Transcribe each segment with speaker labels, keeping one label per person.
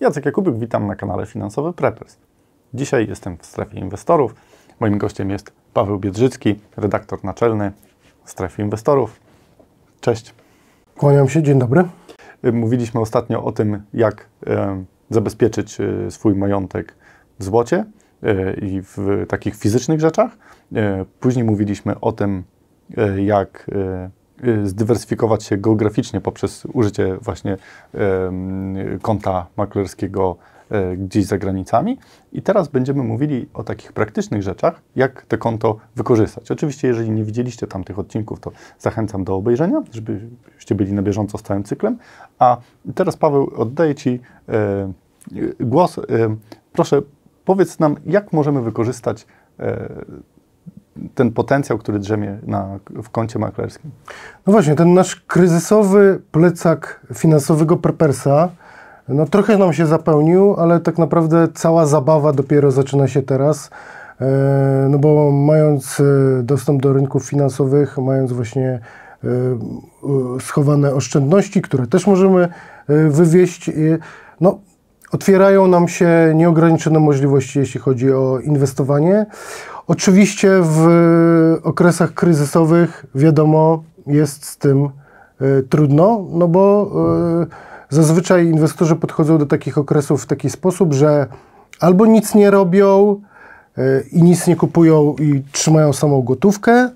Speaker 1: Jacek Jakubik, witam na kanale Finansowy Preppers. Dzisiaj jestem w strefie inwestorów. Moim gościem jest Paweł Biedrzycki, redaktor naczelny strefy inwestorów. Cześć.
Speaker 2: Kłaniam się, dzień dobry.
Speaker 1: Mówiliśmy ostatnio o tym, jak e, zabezpieczyć e, swój majątek w złocie e, i w takich fizycznych rzeczach. Później mówiliśmy o tym, jak Y, zdywersyfikować się geograficznie poprzez użycie właśnie konta maklerskiego e, gdzieś za granicami. I teraz będziemy mówili o takich praktycznych rzeczach, jak te konto wykorzystać. Oczywiście, jeżeli nie widzieliście tamtych odcinków, to zachęcam do obejrzenia, żebyście byli na bieżąco z całym cyklem. A teraz, Paweł, oddaję Ci e, głos. E, proszę, powiedz nam, jak możemy wykorzystać ten potencjał, który drzemie na, w koncie maklerskim.
Speaker 2: No właśnie, ten nasz kryzysowy plecak finansowego Prepersa no trochę nam się zapełnił, ale tak naprawdę cała zabawa dopiero zaczyna się teraz. E, no bo mając e, dostęp do rynków finansowych, mając właśnie e, schowane oszczędności, które też możemy wywieźć, no otwierają nam się nieograniczone możliwości, jeśli chodzi o inwestowanie. Oczywiście w okresach kryzysowych, wiadomo, jest z tym y, trudno, no bo y, zazwyczaj inwestorzy podchodzą do takich okresów w taki sposób, że albo nic nie robią i nic nie kupują i trzymają samą gotówkę,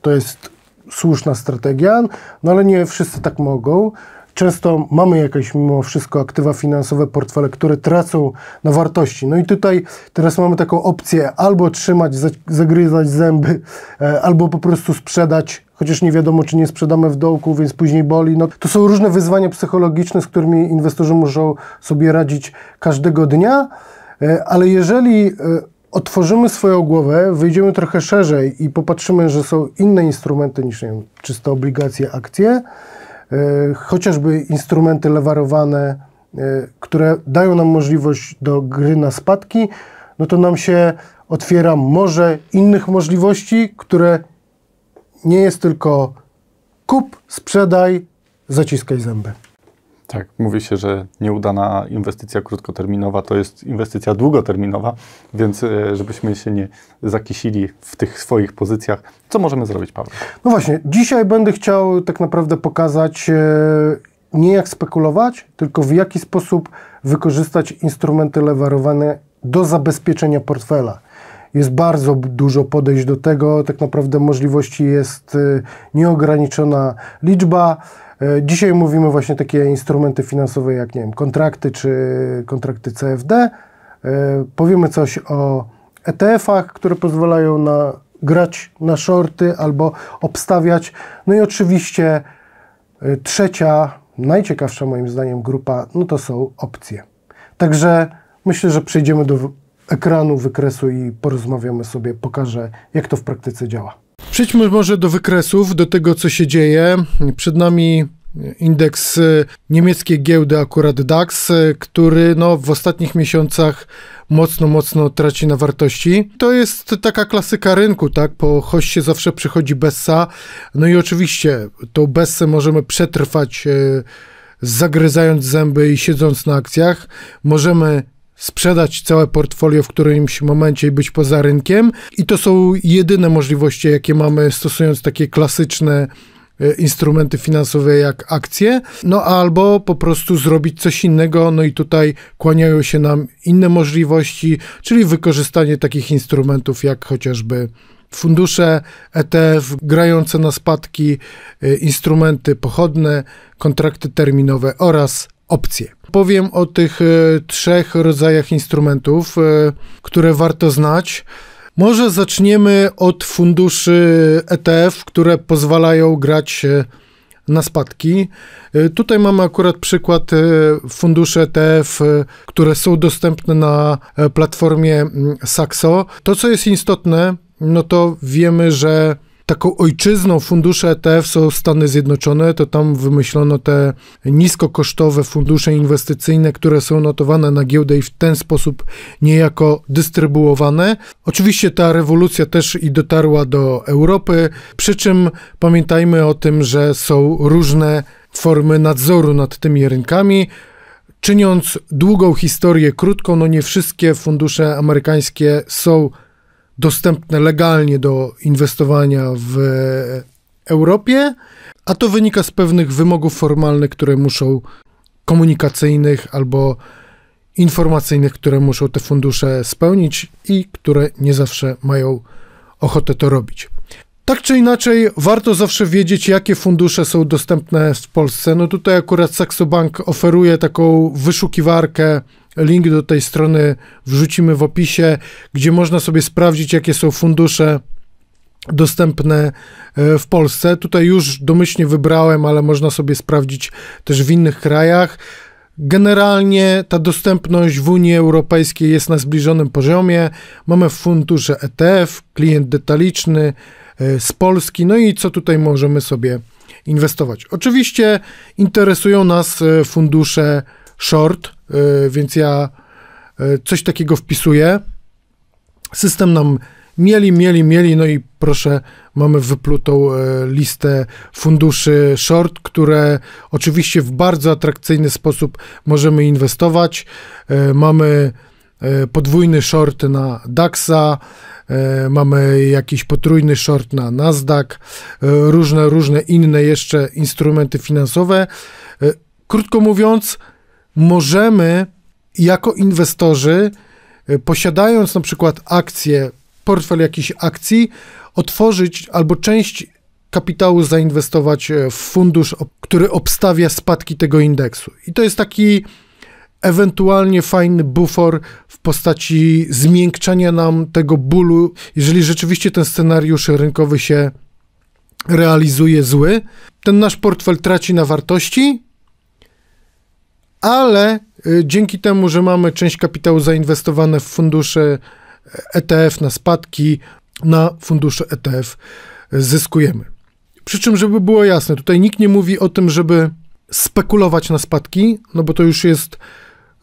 Speaker 2: to jest słuszna strategia, no ale nie wszyscy tak mogą często mamy jakieś mimo wszystko aktywa finansowe, portfele, które tracą na wartości. No i tutaj teraz mamy taką opcję albo trzymać, zagryzać zęby, e, albo po prostu sprzedać, chociaż nie wiadomo, czy nie sprzedamy w dołku, więc później boli. No, to są różne wyzwania psychologiczne, z którymi inwestorzy muszą sobie radzić każdego dnia, e, ale jeżeli e, otworzymy swoją głowę, wyjdziemy trochę szerzej i popatrzymy, że są inne instrumenty niż nie wiem, czyste obligacje, akcje, chociażby instrumenty lewarowane, e, które dają nam możliwość do gry na spadki, no to nam się otwiera może innych możliwości, które nie jest tylko kup, sprzedaj, zaciskaj zęby.
Speaker 1: Tak, mówi się, że nieudana inwestycja krótkoterminowa to jest inwestycja długoterminowa, więc e, żebyśmy się nie zakisili w tych swoich pozycjach, co możemy zrobić, Paweł?
Speaker 2: No właśnie, dzisiaj będę chciał tak naprawdę pokazać e, nie jak spekulować, tylko w jaki sposób wykorzystać instrumenty lewarowane do zabezpieczenia portfela. Jest bardzo dużo podejść do tego, tak naprawdę możliwości jest e, nieograniczona liczba. E, dzisiaj mówimy właśnie takie instrumenty finansowe jak nie wiem, kontrakty czy kontrakty CFD. E, powiemy coś o ETF-ach, które pozwalają na grać na shorty albo obstawiać. No i oczywiście e, trzecia, najciekawsza moim zdaniem grupa, no to są opcje. Także myślę, że przejdziemy do ekranu, wykresu i porozmawiamy sobie, pokażę jak to w praktyce działa. Przejdźmy może do wykresów, do tego, co się dzieje. Przed nami indeks y, niemieckiej giełdy, akurat DAX, y, który no, w ostatnich miesiącach mocno, mocno traci na wartości. To jest taka klasyka rynku, tak? Po hoście zawsze przychodzi Bessa. No i oczywiście tą Bessę możemy przetrwać y, zagryzając zęby i siedząc na akcjach. Możemy sprzedać całe portfolio w którymś momencie i być poza rynkiem. I to są jedyne możliwości, jakie mamy, stosując takie klasyczne e, instrumenty finansowe jak akcje, no albo po prostu zrobić coś innego, no i tutaj kłaniają się nam inne możliwości, czyli wykorzystanie takich instrumentów jak chociażby fundusze ETF, grające na spadki, e, instrumenty pochodne, kontrakty terminowe oraz opcje. Powiem o tych e, trzech rodzajach instrumentów, e, które warto znać. Może zaczniemy od funduszy ETF, które pozwalają grać na spadki. E, tutaj mamy akurat przykład funduszy ETF, które są dostępne na platformie Saxo. To, co jest istotne, no to wiemy, że taką ojczyzną funduszy ETF są Stany Zjednoczone, to tam wymyślono te niskokosztowe fundusze inwestycyjne, które są notowane na giełdę i w ten sposób niejako dystrybuowane. Oczywiście ta rewolucja też i dotarła do Europy, przy czym pamiętajmy o tym, że są różne formy nadzoru nad tymi rynkami. Czyniąc długą historię krótką, no nie wszystkie fundusze amerykańskie są dostępne legalnie do inwestowania w Europie, a to wynika z pewnych wymogów formalnych, które muszą komunikacyjnych albo informacyjnych, które muszą te fundusze spełnić i które nie zawsze mają ochotę to robić. Tak czy inaczej, warto zawsze wiedzieć, jakie fundusze są dostępne w Polsce. No tutaj akurat Saxo Bank oferuje taką wyszukiwarkę. Link do tej strony wrzucimy w opisie, gdzie można sobie sprawdzić, jakie są fundusze dostępne e, w Polsce. Tutaj już domyślnie wybrałem, ale można sobie sprawdzić też w innych krajach. Generalnie ta dostępność w Unii Europejskiej jest na zbliżonym poziomie. Mamy fundusze ETF, klient detaliczny e, z Polski, no i co tutaj możemy sobie inwestować. Oczywiście interesują nas e, fundusze short, więc ja coś takiego wpisuję. System nam Mieli, mieli, mieli, no i proszę, mamy wyplutą e, listę funduszy short, które oczywiście w bardzo atrakcyjny sposób możemy inwestować. E, mamy e, podwójny short na DAXa, mamy jakiś potrójny short na Nasdaq, różne, różne inne jeszcze instrumenty finansowe. Krótko mówiąc, możemy jako inwestorzy, posiadając na przykład akcje portfel jakichś akcji, otworzyć albo część kapitału zainwestować e, w fundusz, który obstawia spadki tego indeksu. I to jest taki ewentualnie fajny bufor w postaci zmiękczenia nam tego bólu, jeżeli rzeczywiście ten scenariusz rynkowy się realizuje zły. Ten nasz portfel traci na wartości, ale e, dzięki temu, że mamy część kapitału zainwestowane w fundusze ETF na spadki, na fundusze ETF zyskujemy. Przy czym, żeby było jasne, tutaj nikt nie mówi o tym, żeby spekulować na spadki, no bo to już jest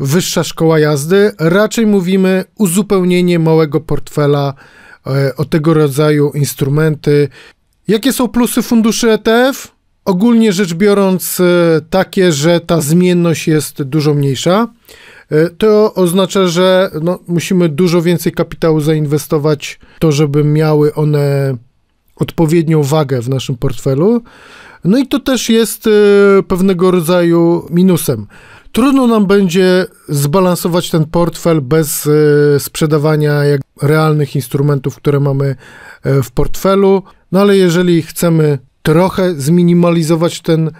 Speaker 2: wyższa szkoła jazdy. Raczej mówimy uzupełnienie małego portfela e, o tego rodzaju instrumenty. Jakie są plusy funduszy ETF? Ogólnie rzecz biorąc, e, takie, że ta zmienność jest dużo mniejsza. E, to oznacza, że no, musimy dużo więcej kapitału zainwestować to, żeby miały one odpowiednią wagę w naszym portfelu. No i to też jest e, pewnego rodzaju minusem. Trudno nam będzie zbalansować ten portfel bez sprzedawania realnych instrumentów, które mamy w portfelu. No ale jeżeli chcemy trochę zminimalizować ten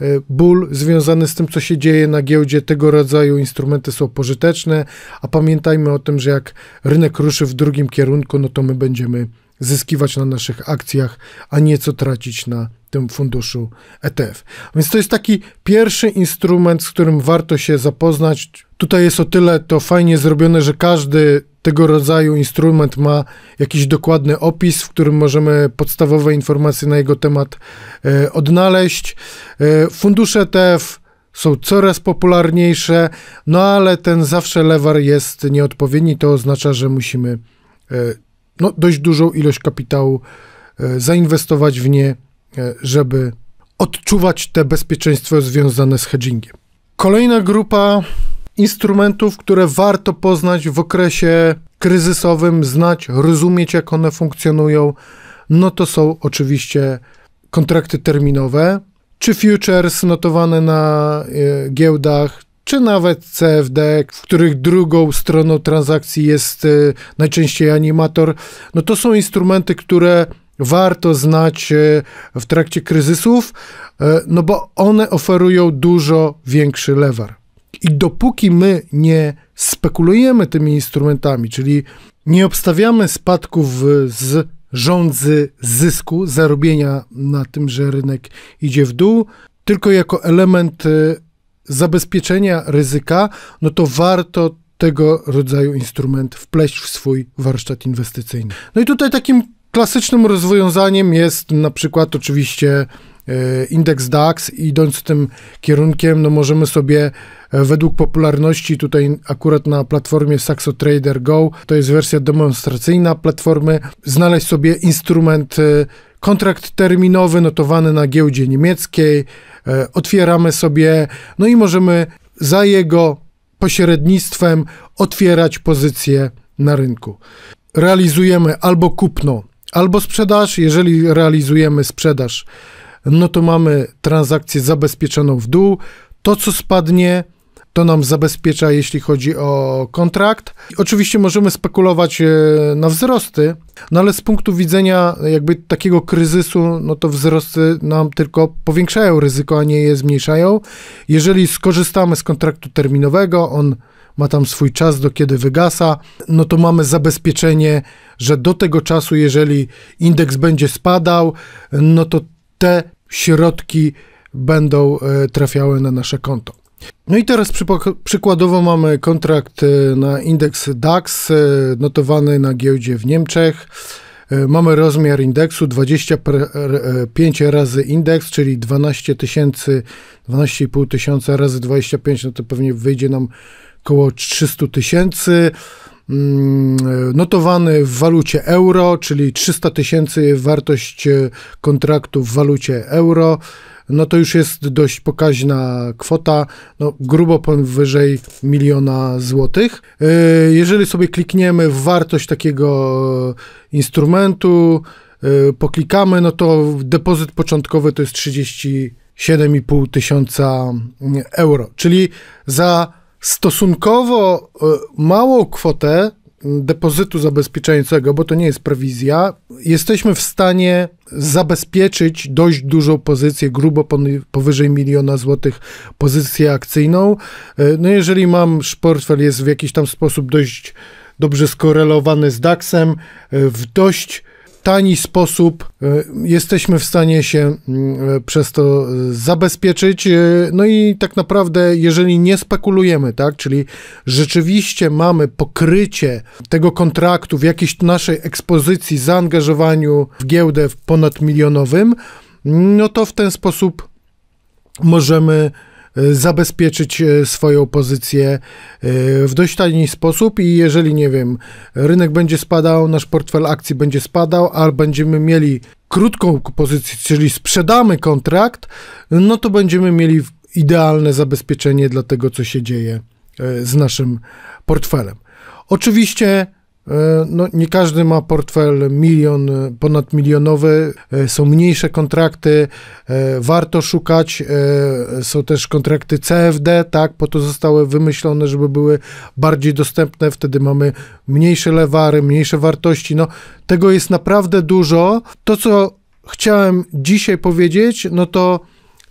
Speaker 2: E, ból związany z tym, co się dzieje na giełdzie. Tego rodzaju instrumenty są pożyteczne, a pamiętajmy o tym, że jak rynek ruszy w drugim kierunku, no to my będziemy zyskiwać na naszych akcjach, a nieco tracić na tym funduszu ETF. Więc to jest taki pierwszy instrument, z którym warto się zapoznać. Tutaj jest o tyle to fajnie zrobione, że każdy tego rodzaju instrument ma jakiś dokładny opis, w którym możemy podstawowe informacje na jego temat e, odnaleźć. E, fundusze ETF są coraz popularniejsze, no ale ten zawsze lewar jest nieodpowiedni. To oznacza, że musimy e, no, dość dużą ilość kapitału zainwestować w nie, żeby odczuwać te bezpieczeństwo związane z hedgingiem. Kolejna grupa instrumentów, które warto poznać w okresie kryzysowym, znać, rozumieć, jak one funkcjonują, no to są oczywiście kontrakty terminowe, czy futures notowane na e, giełdach, czy nawet CFD, w których drugą stroną transakcji jest y, najczęściej animator, no to są instrumenty, które warto znać y, w trakcie kryzysów, y, no bo one oferują dużo większy lewar. I dopóki my nie spekulujemy tymi instrumentami, czyli nie obstawiamy spadków z rządzy zysku, zarobienia na tym, że rynek idzie w dół, tylko jako element zabezpieczenia ryzyka, no to warto tego rodzaju instrument wpleść w swój warsztat inwestycyjny. No i tutaj takim klasycznym rozwiązaniem jest na przykład oczywiście e, indeks DAX. Idąc tym kierunkiem, no możemy sobie e, według popularności tutaj akurat na platformie Saxo Trader Go, to jest wersja demonstracyjna platformy, znaleźć sobie instrument e, kontrakt terminowy notowany na giełdzie niemieckiej, otwieramy sobie, no i możemy za jego pośrednictwem otwierać pozycje na rynku. Realizujemy albo kupno, albo sprzedaż. Jeżeli realizujemy sprzedaż, no to mamy transakcję zabezpieczoną w dół. To, co spadnie, to nam zabezpiecza, jeśli chodzi o kontrakt. Oczywiście możemy spekulować e, na wzrosty, no ale z punktu widzenia jakby takiego kryzysu, no to wzrosty nam tylko powiększają ryzyko, a nie je zmniejszają. Jeżeli skorzystamy z kontraktu terminowego, on ma tam swój czas, do kiedy wygasa, no to mamy zabezpieczenie, że do tego czasu, jeżeli indeks będzie spadał, no to te środki będą e, trafiały na nasze konto. No i teraz przykładowo mamy kontrakt e, na indeks DAX e, notowany na giełdzie w Niemczech. Mamy rozmiar indeksu 25 razy indeks, czyli 12 tysięcy, 12,5 tysiąca razy 25, no to pewnie wyjdzie nam około 300 tysięcy. Mm, notowany w walucie euro, czyli 300 tysięcy wartość e, kontraktu w walucie euro, no to już jest dość pokaźna kwota, no grubo powyżej miliona złotych. E, jeżeli sobie klikniemy w wartość takiego instrumentu, e, poklikamy, no to depozyt początkowy to jest 37,5 tysiąca euro, czyli za stosunkowo e, małą kwotę depozytu zabezpieczającego, bo to nie jest prowizja, jesteśmy w stanie zabezpieczyć dość dużą pozycję, grubo powyżej miliona złotych pozycję akcyjną. E, no jeżeli mam portfel jest w jakiś tam sposób dość dobrze skorelowany z DAX-em, e, w dość tani sposób e, jesteśmy w stanie się mm, e, przez to zabezpieczyć. E, no i tak naprawdę, jeżeli nie spekulujemy, tak, czyli rzeczywiście mamy pokrycie tego kontraktu w jakiejś naszej ekspozycji, zaangażowaniu w giełdę ponadmilionowym, no to w ten sposób możemy zabezpieczyć e, swoją pozycję e, w dość tani sposób i jeżeli, nie wiem, rynek będzie spadał, nasz portfel akcji będzie spadał, a będziemy mieli krótką pozycję, czyli sprzedamy kontrakt, no to będziemy mieli idealne zabezpieczenie dla tego, co się dzieje z naszym portfelem. Oczywiście E, no, nie każdy ma portfel milion, ponad milionowy, e, są mniejsze kontrakty, e, warto szukać, są też kontrakty CFD, tak, po to zostały wymyślone, żeby były bardziej dostępne, wtedy mamy mniejsze lewary, mniejsze wartości, no tego jest naprawdę dużo. To, co chciałem dzisiaj powiedzieć, no to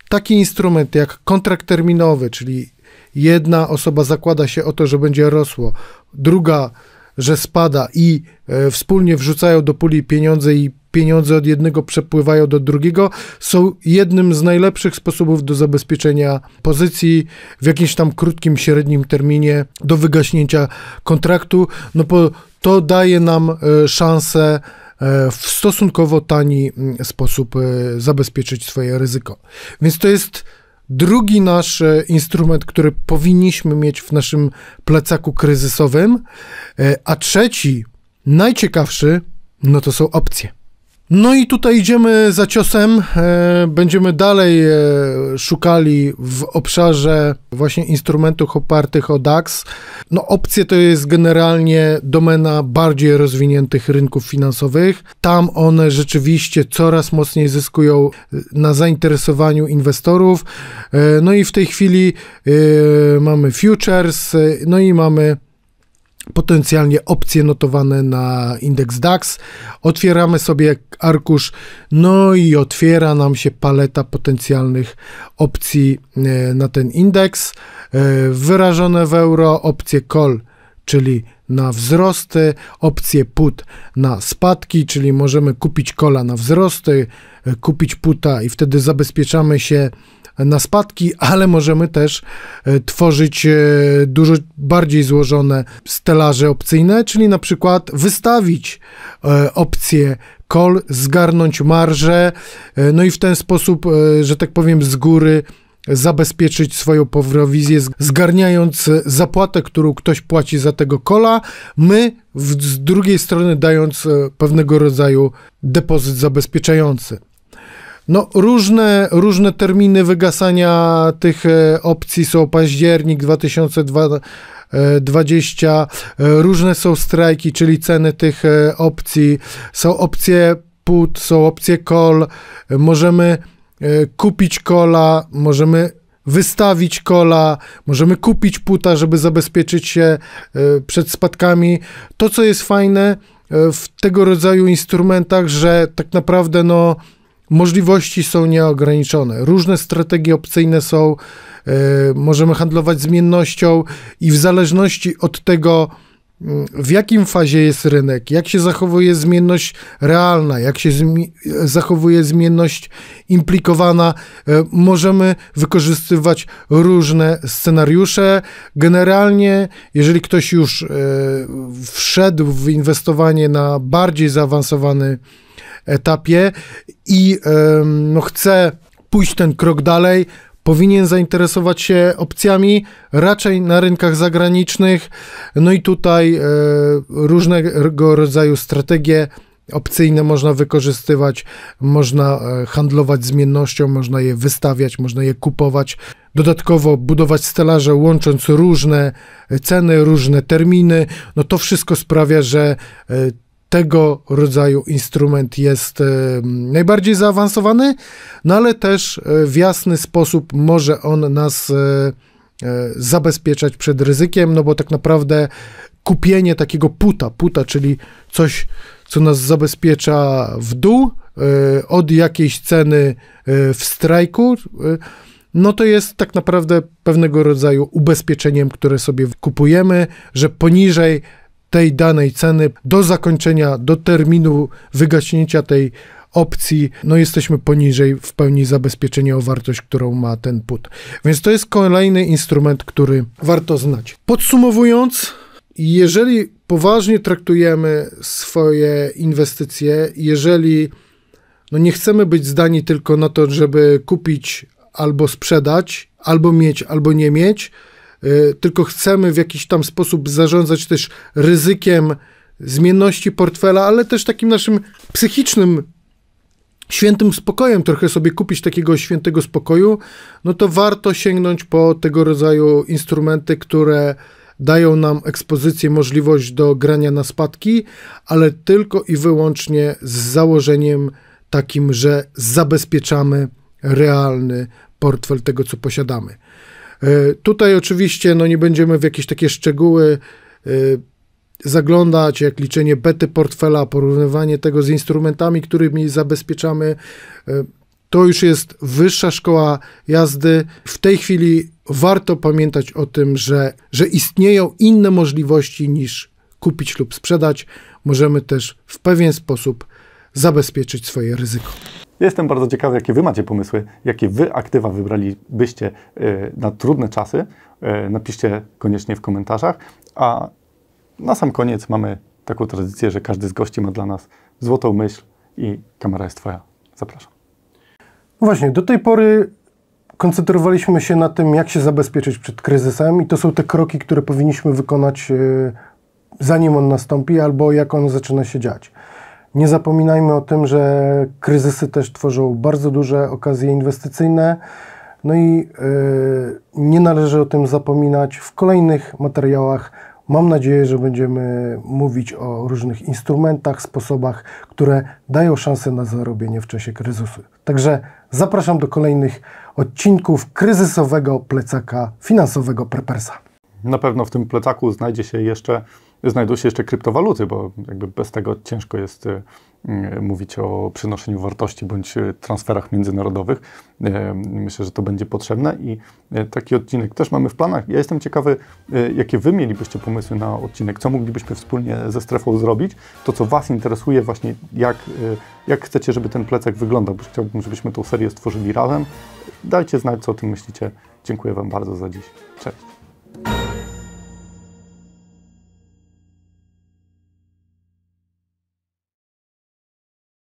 Speaker 2: taki instrument jak kontrakt terminowy, czyli jedna osoba zakłada się o to, że będzie rosło, druga że spada i e, wspólnie wrzucają do puli pieniądze i pieniądze od jednego przepływają do drugiego, są jednym z najlepszych sposobów do zabezpieczenia pozycji w jakimś tam krótkim, średnim terminie do wygaśnięcia kontraktu, no bo to daje nam e, szansę e, w stosunkowo tani mm, sposób zabezpieczyć swoje ryzyko. Więc to jest Drugi nasz e, instrument, który powinniśmy mieć w naszym plecaku kryzysowym, e, a trzeci, najciekawszy, no to są opcje. No i tutaj idziemy za ciosem. E, będziemy dalej e, szukali w obszarze właśnie instrumentów opartych o DAX. No opcje to jest generalnie domena bardziej rozwiniętych rynków finansowych. Tam one rzeczywiście coraz mocniej zyskują na zainteresowaniu inwestorów. E, no i w tej chwili mamy futures, no i mamy potencjalnie opcje notowane na indeks DAX. Otwieramy sobie arkusz, no i otwiera nam się paleta potencjalnych opcji e, na ten indeks. E, wyrażone w euro opcje call, czyli na wzrosty, opcje put na spadki, czyli możemy kupić kola na wzrosty, e, kupić puta i wtedy zabezpieczamy się na spadki, ale możemy też e, tworzyć e, dużo bardziej złożone stelaże opcyjne, czyli na przykład wystawić e, opcję call, zgarnąć marżę, no i w ten sposób, że tak powiem, z góry zabezpieczyć swoją prowizję, zgarniając zapłatę, którą ktoś płaci za tego kola, my z drugiej strony dając pewnego rodzaju depozyt zabezpieczający. No, różne, różne terminy wygasania tych e, opcji są. Październik 2020, e, różne są strajki, czyli ceny tych e, opcji, są opcje put, są opcje call, możemy kupić kola, możemy wystawić kola, możemy kupić puta, żeby zabezpieczyć się przed spadkami. To, co jest fajne w tego rodzaju instrumentach, że tak naprawdę no możliwości są nieograniczone. Różne strategie opcyjne są, e, możemy handlować zmiennością i w zależności od tego, mm, w jakim fazie jest rynek, jak się zachowuje zmienność realna, jak się zmi zachowuje zmienność implikowana, e, możemy wykorzystywać różne scenariusze. Generalnie, jeżeli ktoś już e, wszedł w inwestowanie na bardziej zaawansowany etapie i no, chce pójść ten krok dalej, powinien zainteresować się opcjami raczej na rynkach zagranicznych. No i tutaj e, różnego rodzaju strategie opcyjne można wykorzystywać, można e, handlować zmiennością, można je wystawiać, można je kupować. Dodatkowo budować stelaże łącząc różne ceny, różne terminy. No to wszystko sprawia, że e, tego rodzaju instrument jest e, najbardziej zaawansowany, no ale też e, w jasny sposób może on nas e, zabezpieczać przed ryzykiem, no bo tak naprawdę kupienie takiego puta, puta, czyli coś, co nas zabezpiecza w dół od jakiejś ceny w strajku, no to jest tak naprawdę pewnego rodzaju ubezpieczeniem, które sobie kupujemy, że poniżej tej danej ceny do zakończenia, do terminu wygaśnięcia tej opcji, no jesteśmy poniżej w pełni zabezpieczenia o wartość, którą ma ten put. Więc to jest kolejny instrument, który warto znać. Podsumowując, jeżeli poważnie traktujemy swoje inwestycje, jeżeli no nie chcemy być zdani tylko na to, żeby kupić albo sprzedać, albo mieć, albo nie mieć, tylko chcemy w jakiś tam sposób zarządzać też ryzykiem zmienności portfela, ale też takim naszym psychicznym świętym spokojem, trochę sobie kupić takiego świętego spokoju, no to warto sięgnąć po tego rodzaju instrumenty, które dają nam ekspozycję, możliwość do grania na spadki, ale tylko i wyłącznie z założeniem takim, że zabezpieczamy realny portfel tego, co posiadamy. E, tutaj oczywiście no, nie będziemy w jakieś takie szczegóły e, zaglądać, jak liczenie bety portfela, porównywanie tego z instrumentami, którymi zabezpieczamy. E, to już jest wyższa szkoła jazdy. W tej chwili warto pamiętać o tym, że, że istnieją inne możliwości niż kupić lub sprzedać. Możemy też w pewien sposób zabezpieczyć swoje ryzyko.
Speaker 1: Jestem bardzo ciekawy, jakie Wy macie pomysły, jakie Wy aktywa wybralibyście e, na trudne czasy. E, napiszcie koniecznie w komentarzach. A na sam koniec mamy taką tradycję, że każdy z gości ma dla nas złotą myśl i kamera jest Twoja. Zapraszam.
Speaker 2: No właśnie, do tej pory koncentrowaliśmy się na tym, jak się zabezpieczyć przed kryzysem, i to są te kroki, które powinniśmy wykonać, e, zanim on nastąpi, albo jak on zaczyna się dziać. Nie zapominajmy o tym, że kryzysy też tworzą bardzo duże okazje inwestycyjne. No i yy, nie należy o tym zapominać. W kolejnych materiałach mam nadzieję, że będziemy mówić o różnych instrumentach, sposobach, które dają szansę na zarobienie w czasie kryzysu. Także zapraszam do kolejnych odcinków kryzysowego plecaka finansowego Prepersa.
Speaker 1: Na pewno w tym plecaku znajdzie się jeszcze znajdą się jeszcze kryptowaluty, bo jakby bez tego ciężko jest y, y, mówić o przynoszeniu wartości bądź y, transferach międzynarodowych. Myślę, że to będzie potrzebne i taki odcinek też mamy w planach. Ja jestem ciekawy, jakie Wy mielibyście pomysły na odcinek, co moglibyśmy wspólnie ze strefą zrobić, to co Was interesuje właśnie, jak, jak chcecie, żeby ten plecak wyglądał, bo chciałbym, żebyśmy tą serię stworzyli razem. Dajcie znać, co o tym myślicie. Dziękuję Wam bardzo za dziś. Cześć.